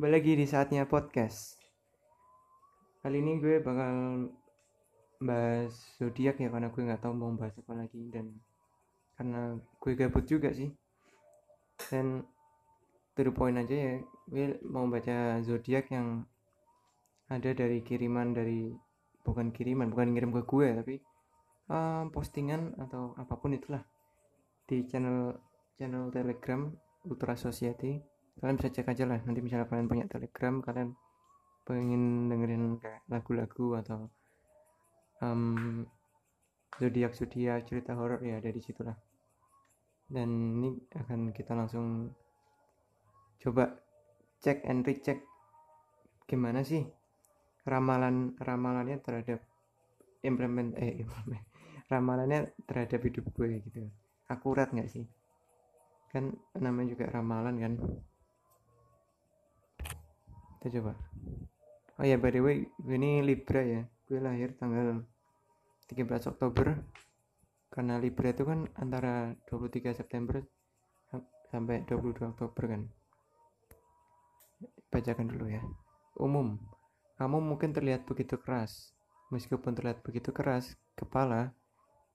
Balik lagi di saatnya podcast. Kali ini gue bakal bahas zodiak ya karena gue nggak tahu mau bahas apa lagi dan karena gue gabut juga sih. Dan to the point aja ya, gue mau baca zodiak yang ada dari kiriman dari bukan kiriman, bukan ngirim ke gue tapi uh, postingan atau apa pun itulah di channel channel Telegram Ultra Society kalian bisa cek aja lah nanti misalnya kalian punya telegram kalian pengen dengerin kayak lagu-lagu atau um, zodiak zodiak cerita horor ya ada di situ lah dan ini akan kita langsung coba cek and recheck gimana sih ramalan ramalannya terhadap implement eh implement ramalannya terhadap hidup gue gitu. Akurat nggak sih? Kan namanya juga ramalan kan kita coba. Oh ya by the way ini Libra ya. Gue lahir tanggal 13 Oktober. Karena Libra itu kan antara 23 September sampai 22 Oktober kan. Bacakan dulu ya. Umum. Kamu mungkin terlihat begitu keras. Meskipun terlihat begitu keras kepala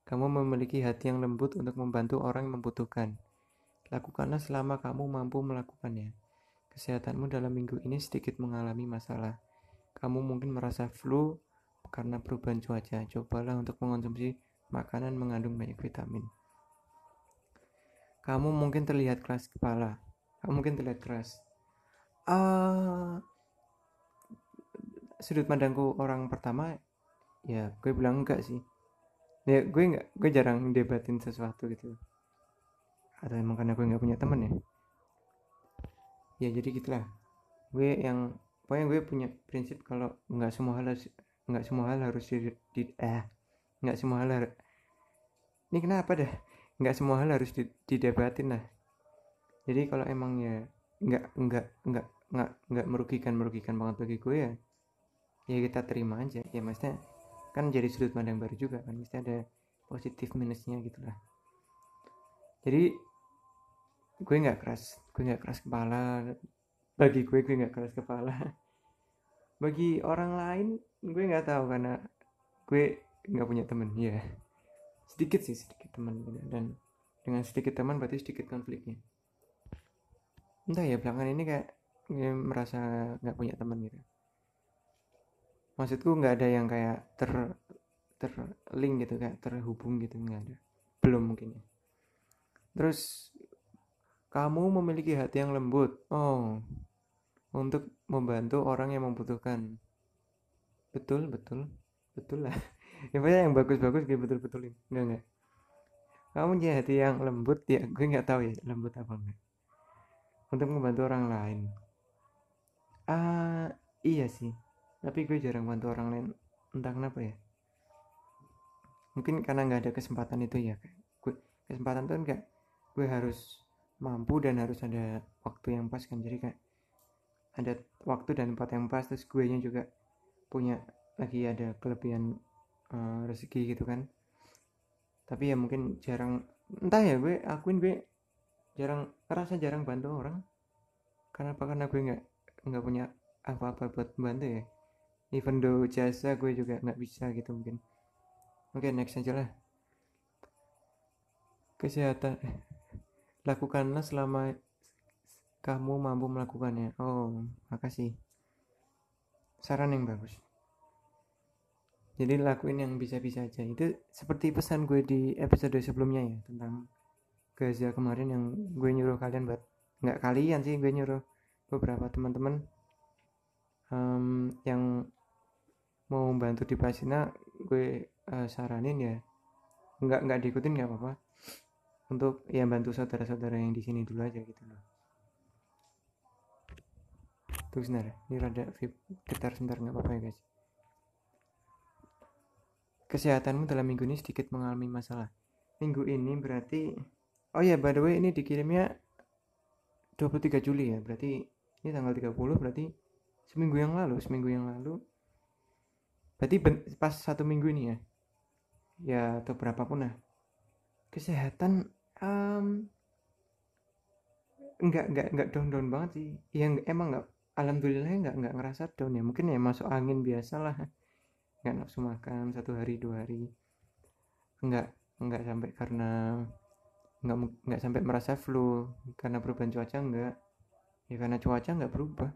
kamu memiliki hati yang lembut untuk membantu orang yang membutuhkan. Lakukanlah selama kamu mampu melakukannya Kesehatanmu dalam minggu ini sedikit mengalami masalah. Kamu mungkin merasa flu karena perubahan cuaca. Cobalah untuk mengonsumsi makanan mengandung banyak vitamin. Kamu mungkin terlihat keras kepala. Kamu mungkin terlihat keras. Uh, sudut pandangku orang pertama ya gue bilang enggak sih ya gue enggak gue jarang debatin sesuatu gitu atau emang karena gue nggak punya temen ya ya jadi gitulah. Gue yang pokoknya gue punya prinsip kalau nggak semua hal harus nggak semua hal harus di, di eh nggak semua hal harus ini kenapa dah? Nggak semua hal harus didebatin lah jadi kalau emang ya nggak nggak nggak nggak nggak merugikan merugikan banget bagi gue ya ya kita terima aja. Ya maksudnya kan jadi sudut pandang baru juga kan mesti ada positif minusnya gitulah. Jadi gue nggak keras gue nggak keras kepala. Bagi gue gue nggak keras kepala. Bagi orang lain gue nggak tahu karena gue nggak punya temen ya. Sedikit sih sedikit teman gitu. dan dengan sedikit teman berarti sedikit konfliknya. Entah ya belakangan ini kayak gue merasa nggak punya teman gitu. Maksudku nggak ada yang kayak ter terlink gitu kayak terhubung gitu nggak ada. Belum mungkin ya. Terus kamu memiliki hati yang lembut. Oh, untuk membantu orang yang membutuhkan. Betul, betul, betul lah. Ya yang bagus-bagus gue betul-betulin. Enggak, enggak. Kamu punya hati yang lembut ya, gue nggak tahu ya lembut apa enggak. Untuk membantu orang lain. Ah, iya sih. Tapi gue jarang bantu orang lain. Entah kenapa ya. Mungkin karena nggak ada kesempatan itu ya. Gue kesempatan tuh enggak gue harus mampu dan harus ada waktu yang pas kan. Jadi kayak ada waktu dan tempat yang pas terus gue nya juga punya lagi ada kelebihan uh, rezeki gitu kan. Tapi ya mungkin jarang entah ya gue akuin gue jarang ngerasa jarang bantu orang. Karena apa? Karena gue nggak nggak punya apa-apa buat bantu ya. Even though jasa gue juga nggak bisa gitu mungkin. Oke okay, next aja lah. Kesehatan Lakukanlah selama kamu mampu melakukannya. Oh, makasih. Saran yang bagus. Jadi lakuin yang bisa-bisa aja. Itu seperti pesan gue di episode sebelumnya ya tentang Gaza kemarin yang gue nyuruh kalian buat nggak kalian sih gue nyuruh beberapa teman-teman um, yang mau bantu di Palestina gue uh, saranin ya nggak nggak diikutin nggak apa-apa untuk ya bantu saudara-saudara yang di sini dulu aja gitu loh. Tuh sebentar ini rada getar sebentar nggak apa-apa ya guys. Kesehatanmu dalam minggu ini sedikit mengalami masalah. Minggu ini berarti oh ya by the way ini dikirimnya 23 Juli ya. Berarti ini tanggal 30 berarti seminggu yang lalu seminggu yang lalu. Berarti pas satu minggu ini ya? Ya atau berapapun lah kesehatan um, enggak enggak enggak down down banget sih. Yang emang enggak alhamdulillah nggak nggak ngerasa down ya. Mungkin ya masuk angin biasa lah nggak nafsu makan satu hari dua hari. Nggak nggak sampai karena nggak nggak sampai merasa flu. Karena perubahan cuaca nggak. Ya karena cuaca nggak berubah.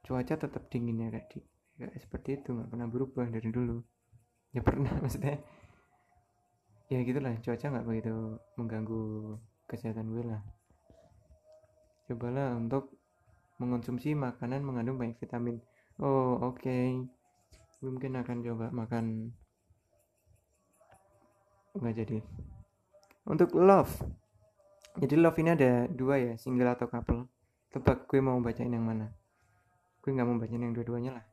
Cuaca tetap dingin ya kayak di kayak seperti itu. Nggak pernah berubah dari dulu. Ya pernah maksudnya ya gitulah. Cuaca nggak begitu mengganggu kesehatan gue lah. Cobalah untuk mengonsumsi makanan mengandung banyak vitamin. Oh oke. Okay. mungkin akan coba makan. Nggak jadi. Untuk love. Jadi love ini ada dua ya single atau couple. Tebak gue mau bacain yang mana. Gue nggak mau bacain yang dua-duanya lah.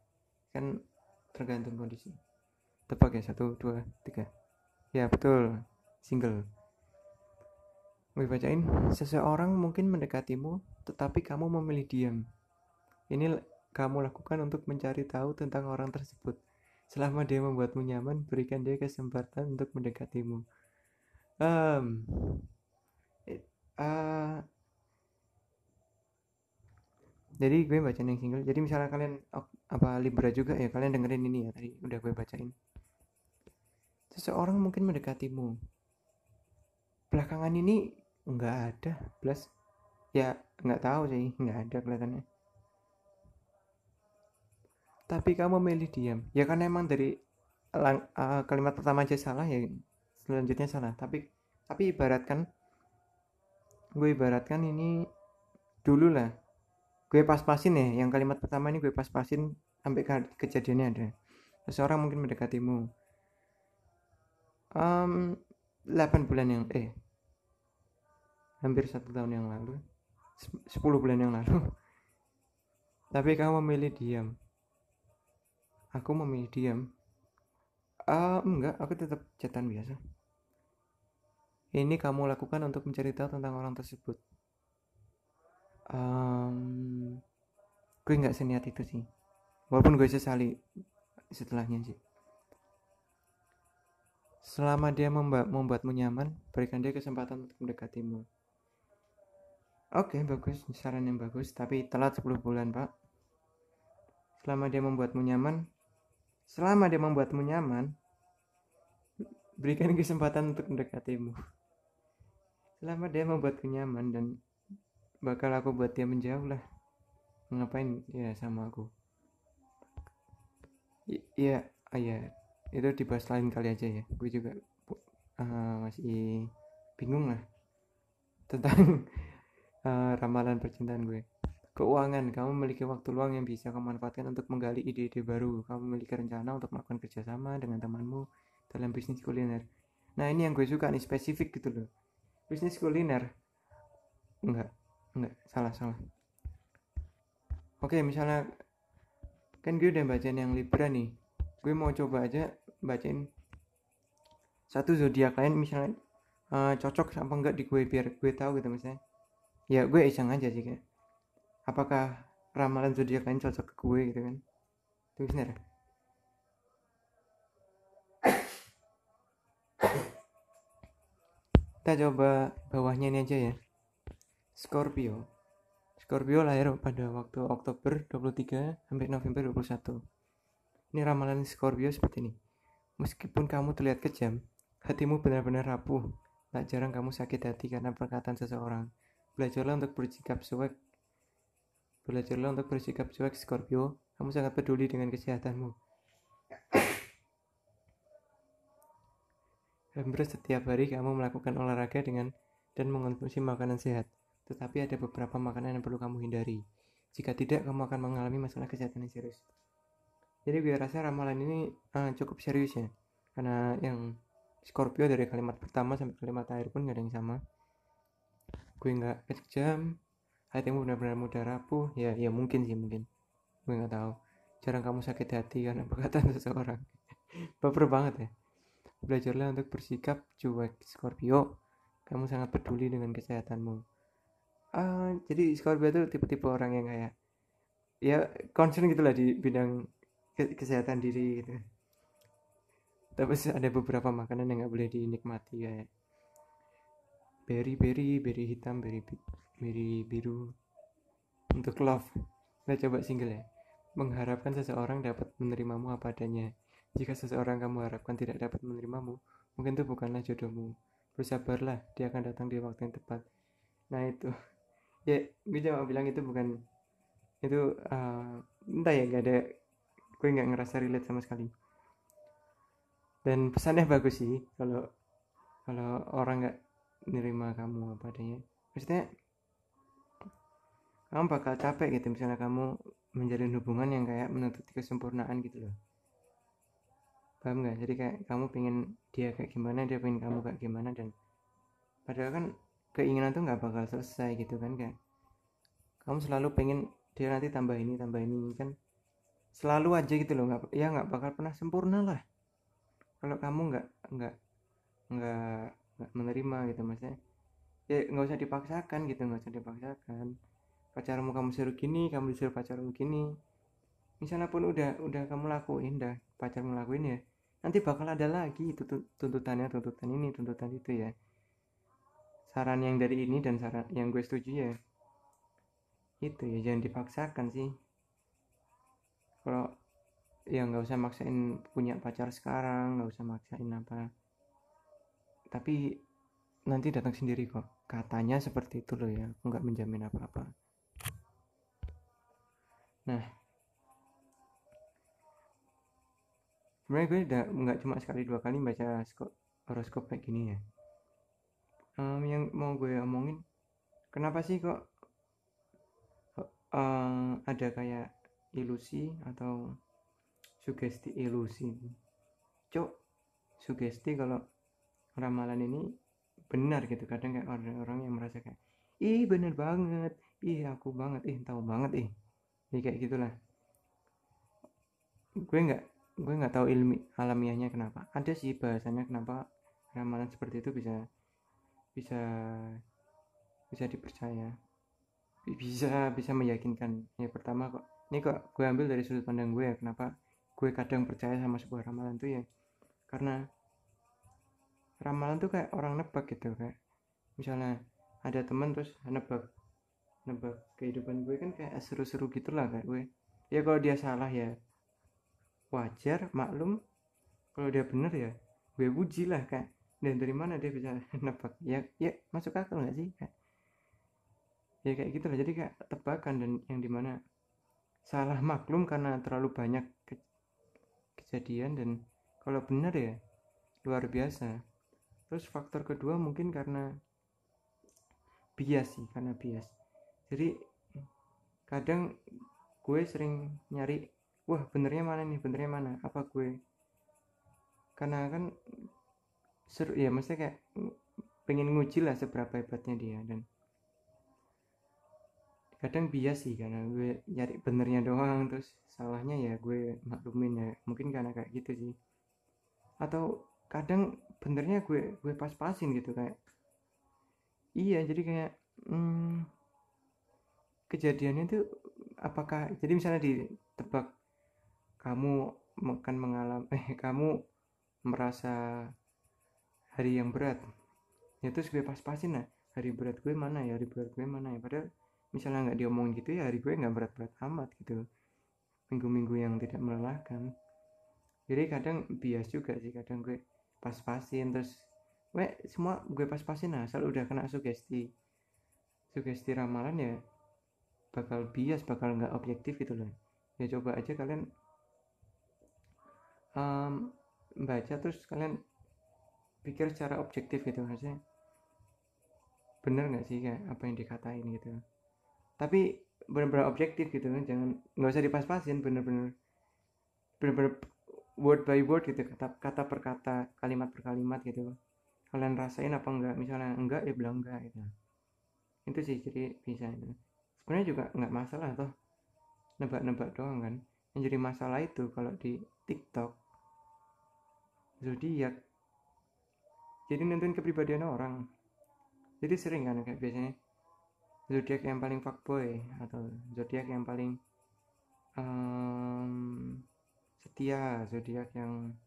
Kan tergantung kondisi. Tebak ya satu dua tiga ya betul. Single. Gue bacain. Seseorang mungkin mendekatimu tetapi kamu memilih diam. Ini kamu lakukan untuk mencari tahu tentang orang tersebut. Selama dia membuatmu nyaman berikan dia kesempatan untuk mendekatimu. Um, uh, jadi gue bacain yang single. Jadi misalnya kalian apa libra juga ya kalian dengerin ini ya tadi udah gue bacain seseorang mungkin mendekatimu. Belakangan ini nggak ada plus ya nggak tahu sih nggak ada kelihatannya. Tapi kamu milih diam. Ya kan emang dari lang, uh, kalimat pertama aja salah ya selanjutnya salah. Tapi tapi ibaratkan gue ibaratkan ini dulu lah. Gue pas-pasin ya yang kalimat pertama ini gue pas-pasin sampai ke kejadiannya ada. Seseorang mungkin mendekatimu um, 8 bulan yang eh hampir satu tahun yang lalu. 10 bulan yang lalu. Tapi kamu memilih diam. Aku memilih diam. Uh, enggak aku tetap catatan biasa. Ini kamu lakukan untuk mencari tahu tentang orang tersebut. Um, gue nggak seniat itu sih. Walaupun gue sesali setelahnya sih selama dia membuatmu nyaman berikan dia kesempatan untuk mendekatimu Oke, okay, bagus. Saran yang bagus, tapi telat 10 bulan, Pak. Selama dia membuatmu nyaman, selama dia membuatmu nyaman, berikan kesempatan untuk mendekatimu. Selama dia membuatku nyaman dan bakal aku buat dia menjauh lah. Ngapain ya sama aku? Iya, ah, iya. Itu dibahas lain kali aja ya. Gue juga uh, masih bingung lah tentang uh, ramalan percintaan gue. Keuangan. Kamu memiliki waktu luang yang bisa kamu manfaatkan untuk menggali ide-ide baru. Kamu memiliki rencana untuk melakukan kerjasama dengan temanmu dalam bisnis kuliner. Nah ini yang gue suka nih spesifik gitu loh. Bisnis kuliner. Enggak. Enggak. Salah salah. Oke misalnya kan gue udah bacain yang Libra nih. Gue mau coba aja bacain. Satu zodiak lain misalnya uh, cocok apa enggak di gue biar gue tahu gitu misalnya. Ya gue iseng aja sih kayak. Apakah ramalan zodiak lain cocok ke gue gitu kan? Itu benar kita coba bawahnya ini aja ya. Scorpio. Scorpio lahir pada waktu Oktober 23 sampai November 21 ini ramalan Scorpio seperti ini meskipun kamu terlihat kejam hatimu benar-benar rapuh tak jarang kamu sakit hati karena perkataan seseorang Belajarlah untuk bersikap cuek. Belajarlah untuk bersikap cuek, Scorpio. Kamu sangat peduli dengan kesehatanmu. Hampir setiap hari kamu melakukan olahraga dengan dan mengonsumsi makanan sehat. Tetapi ada beberapa makanan yang perlu kamu hindari. Jika tidak, kamu akan mengalami masalah kesehatan yang serius. Jadi gue rasa ramalan ini uh, cukup serius ya. Karena yang Scorpio dari kalimat pertama sampai kalimat akhir pun gak ada yang sama. Gue nggak kejam hatimu benar-benar mudah rapuh. Ya ya mungkin sih mungkin. Gue nggak tahu. Jarang kamu sakit hati karena perkataan seseorang. Baper banget ya. Belajarlah untuk bersikap cuek Scorpio. Kamu sangat peduli dengan kesehatanmu. Uh, jadi Scorpio itu tipe-tipe orang yang kayak ya concern gitulah di bidang kesehatan diri gitu. Tapi ada beberapa makanan yang nggak boleh dinikmati kayak beri beri beri hitam beri beri biru. Untuk love Nah coba single ya. Mengharapkan seseorang dapat menerimamu apa adanya. Jika seseorang kamu harapkan tidak dapat menerimamu Mungkin itu bukanlah jodohmu. Bersabarlah, dia akan datang di waktu yang tepat. Nah itu. Ya, gue cuma bilang itu bukan Itu uh, Entah ya, gak ada Gue gak ngerasa relate sama sekali. Dan pesannya bagus sih Kalau kalau orang gak nerima kamu apa adanya. Maksudnya kamu bakal capek gitu misalnya kamu menjalin hubungan yang kayak menuntut kesempurnaan gitu loh. Paham nggak? Jadi kayak kamu pengen dia kayak gimana dia pengen kamu kayak gimana dan padahal kan keinginan tuh nggak bakal selesai gitu kan kayak kamu selalu pengen dia nanti tambah ini tambah ini kan selalu aja gitu loh nggak ya nggak bakal pernah sempurna lah. Kalau kamu nggak nggak nggak nggak menerima gitu maksudnya ya nggak usah dipaksakan gitu nggak usah dipaksakan. Pacarmu kamu suruh gini kamu disuruh pacarmu gini. Misalnya pun udah udah kamu lakuin dah pacarmu lakuin ya nanti bakal ada lagi itu tuntutannya tuntutan ini tuntutan itu ya. Saran yang dari ini dan saran yang gue setuju ya. Itu ya jangan dipaksakan sih kalau ya nggak usah maksain punya pacar sekarang nggak usah maksain apa. Tapi nanti datang sendiri kok. Katanya seperti itu loh ya. Aku nggak menjamin apa-apa. Nah. Sebenarnya gue udah nggak cuma sekali dua kali baca horoskop kayak gini ya. Um, yang mau gue omongin kenapa sih kok um, ada kayak ilusi atau sugesti ilusi? Cok sugesti kalau ramalan ini benar gitu. Kadang kayak orang-orang yang merasa kayak ih bener banget. Ih aku banget. Ih tahu banget ih. Ya kayak gitulah. Gue nggak gue nggak tahu ilmi alamiahnya kenapa. Ada sih bahasanya kenapa ramalan seperti itu bisa bisa bisa dipercaya. Bisa bisa meyakinkan. Ya pertama kok ini kok gue ambil dari sudut pandang gue ya kenapa gue kadang percaya sama sebuah ramalan tuh ya? Karena ramalan tuh kayak orang nebak gitu kayak misalnya ada teman terus nebak nebak kehidupan gue kan kayak seru-seru gitulah kayak gue. Ya kalau dia salah ya wajar maklum. Kalau dia bener ya gue puji lah kayak dan dari mana dia bisa nebak? Ya ya masuk akal nggak sih? Kayak ya kayak gitu lah jadi kayak tebakan dan yang di mana salah maklum karena terlalu banyak ke kejadian dan kalau benar ya luar biasa. Terus faktor kedua mungkin karena bias sih karena bias. Jadi kadang gue sering nyari wah benernya mana nih? Benernya mana? Apa gue? Karena kan seru ya maksudnya kayak pengen nguji lah seberapa hebatnya dia dan kadang bias sih karena gue nyari benernya doang terus salahnya ya gue maklumin ya. Mungkin karena kayak gitu sih. Atau kadang benernya gue gue pas-pasin gitu kayak iya jadi kayak hmm, kejadiannya itu apakah jadi misalnya ditebak kamu akan mengalami eh kamu merasa hari yang berat ya terus gue pas-pasin lah hari berat gue mana ya hari berat gue mana ya? Padahal misalnya nggak diomongin gitu ya hari gue nggak berat-berat amat gitu minggu-minggu yang tidak melelahkan. Jadi kadang bias juga sih kadang gue pas-pasin terus gue semua gue pas-pasin lah asal udah kena sugesti sugesti ramalan ya bakal bias bakal nggak objektif gitu loh. Ya coba aja kalian um, baca terus kalian pikir secara objektif gitu maksudnya. Bener nggak sih kayak apa yang dikatain gitu tapi bener-bener objektif gitu kan jangan nggak usah dipas-pasin bener-bener bener-bener word by word gitu kata kata per kata kalimat per kalimat gitu. Kalian rasain apa enggak? Misalnya enggak ya bilang enggak gitu. Itu sih jadi bisa itu sebenarnya juga nggak masalah toh nebak-nebak doang kan. Yang jadi masalah itu kalau di TikTok zodiak. Jadi nentuin kepribadian orang. Jadi sering kan kayak biasanya zodiak yang paling fuckboy atau zodiak yang paling um, setia zodiak yang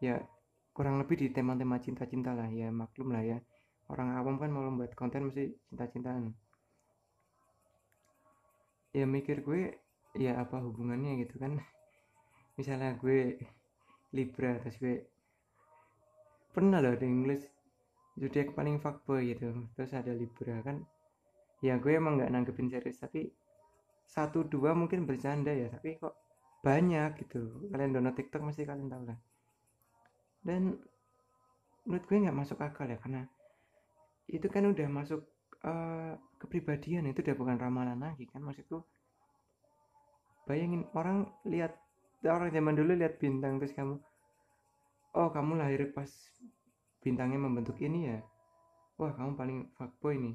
ya kurang lebih di tema-tema cinta-cinta lah ya maklum lah ya. Orang awam kan mau membuat konten mesti cinta-cintaan. Ya mikir gue ya apa hubungannya gitu kan? Misalnya gue Libra terus gue pernah loh ada English zodiak paling fuckboy gitu. Terus ada Libra kan ya gue emang nggak nanggepin serius tapi satu dua mungkin bercanda ya tapi kok banyak gitu. Kalian download TikTok mesti kalian tahu lah. Dan menurut gue nggak masuk akal ya karena itu kan udah masuk uh, kepribadian itu udah bukan ramalan lagi kan. Maksudku bayangin orang lihat orang zaman dulu lihat bintang terus kamu oh kamu lahir pas bintangnya membentuk ini ya? Wah kamu paling fuckboy nih.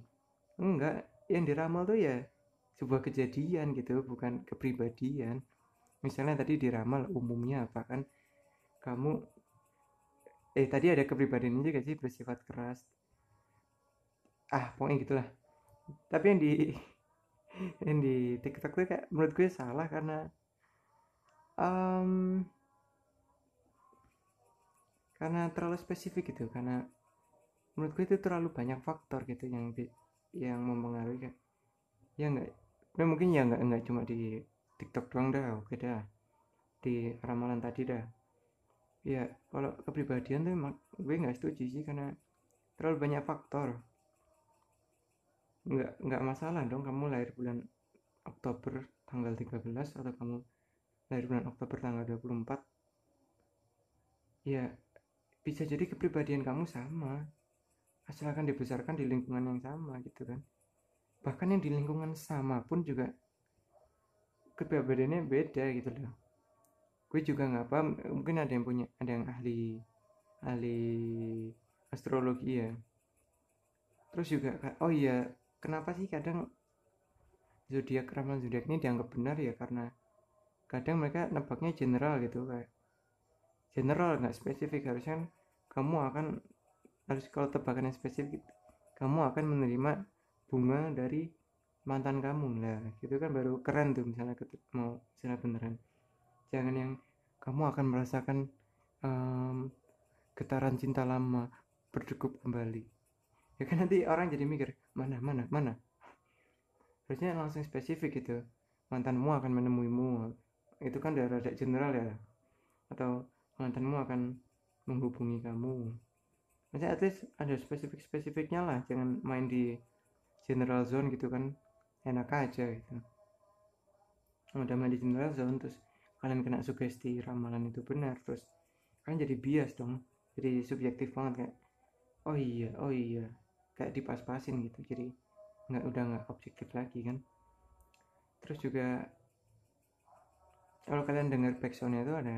Enggak yang diramal tuh ya sebuah kejadian gitu bukan kepribadian. Misalnya tadi diramal umumnya apa kan kamu eh tadi ada kepribadian juga sih bersifat keras. Ah pokoknya gitulah. Tapi yang di yang di TikTok tuh kayak menurut gue salah karena um, karena terlalu spesifik gitu karena menurut gue itu terlalu banyak faktor gitu yang yang mempengaruhi kayak ya enggak ya mungkin ya enggak enggak cuma di TikTok doang dah oke dah. Di ramalan tadi dah. Ya kalau kepribadian tuh emang gue nggak setuju sih karena terlalu banyak faktor. Nggak nggak masalah dong kamu lahir bulan Oktober tanggal 13 atau kamu lahir bulan Oktober tanggal 24 ya bisa jadi kepribadian kamu sama asalkan dibesarkan di lingkungan yang sama gitu kan. Bahkan yang di lingkungan sama pun juga kepribadiannya beda gitu loh. Gue juga nggak paham mungkin ada yang punya ada yang ahli ahli astrologi ya. Terus juga oh iya kenapa sih kadang zodiak ramalan zodiak ini dianggap benar ya? Karena kadang mereka nebaknya general gitu kayak general nggak spesifik. Harusnya kan kamu akan harus kalau tebakan yang spesifik kamu akan menerima bunga dari mantan kamu. Lah gitu kan baru keren tuh misalnya mau misalnya beneran. Jangan yang kamu akan merasakan um, getaran cinta lama berdegup kembali. Ya kan nanti orang jadi mikir mana mana mana? Harusnya langsung spesifik gitu. Mantanmu akan menemuimu. Itu kan dari rada general ya. Atau mantanmu akan menghubungi kamu maksudnya at least ada spesifik spesifiknya lah jangan main di general zone gitu kan. Enak aja gitu. Udah main di general zone terus kalian kena sugesti ramalan itu benar terus kan jadi bias dong. Jadi subjektif banget kayak oh iya oh iya. Kayak dipas-pasin gitu jadi nggak udah nggak objektif lagi kan. Terus juga kalau kalian dengar backsoundnya itu ada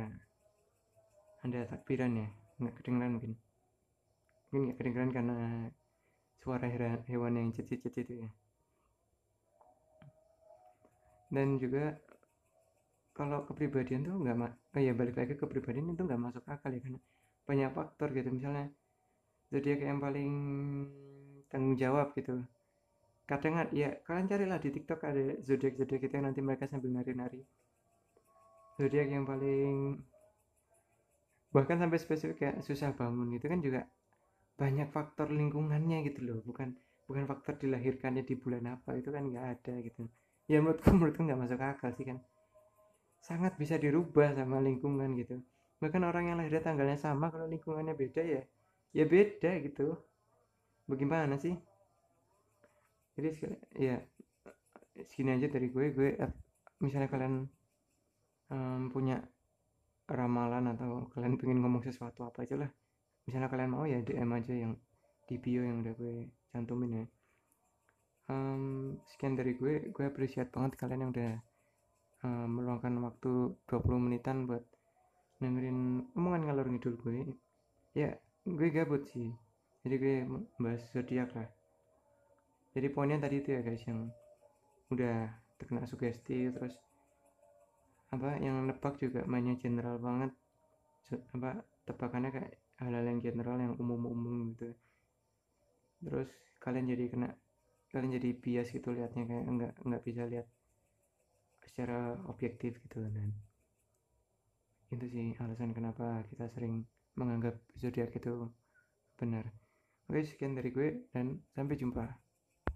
ada takbiran ya nggak kedengeran mungkin mungkin nggak kedengeran karena suara hewan yang cicit-cicit itu ya. Dan juga kalau kepribadian tuh nggak oh ya balik lagi ke kepribadian itu nggak masuk akal ya karena banyak faktor gitu. Misalnya zodiak yang paling tanggung jawab gitu. Kadang ya kalian carilah di TikTok ada zodiak zodiak itu yang nanti mereka sambil nari-nari. Zodiak yang paling bahkan sampai spesifik kayak susah bangun gitu kan juga banyak faktor lingkungannya gitu loh. Bukan bukan faktor dilahirkannya di bulan apa itu kan nggak ada gitu. Ya menurutku menurutku nggak masuk akal sih kan. Sangat bisa dirubah sama lingkungan gitu. Bahkan orang yang lahir tanggalnya sama kalau lingkungannya beda ya ya beda gitu. Bagaimana sih? Jadi ya segini aja dari gue. Gue misalnya kalian um, punya ramalan atau kalian pengen ngomong sesuatu apa aja lah misalnya kalian mau ya DM aja yang di bio yang udah gue cantumin ya. Um, sekian dari gue. Gue appreciate banget kalian yang udah um, meluangkan waktu 20 menitan buat dengerin omongan ngalor ngidul gue. Ya gue gabut sih. Jadi gue bahas zodiak lah. Jadi poinnya tadi itu ya guys yang udah terkena sugesti terus apa yang nebak juga mainnya general banget. Apa tebakannya kayak hal-hal yang general yang umum-umum gitu. Terus kalian jadi kena kalian jadi bias gitu liatnya kayak nggak nggak bisa lihat secara objektif gitu dan. Itu sih alasan kenapa kita sering menganggap zodiak itu benar. Oke sekian dari gue dan. Sampai jumpa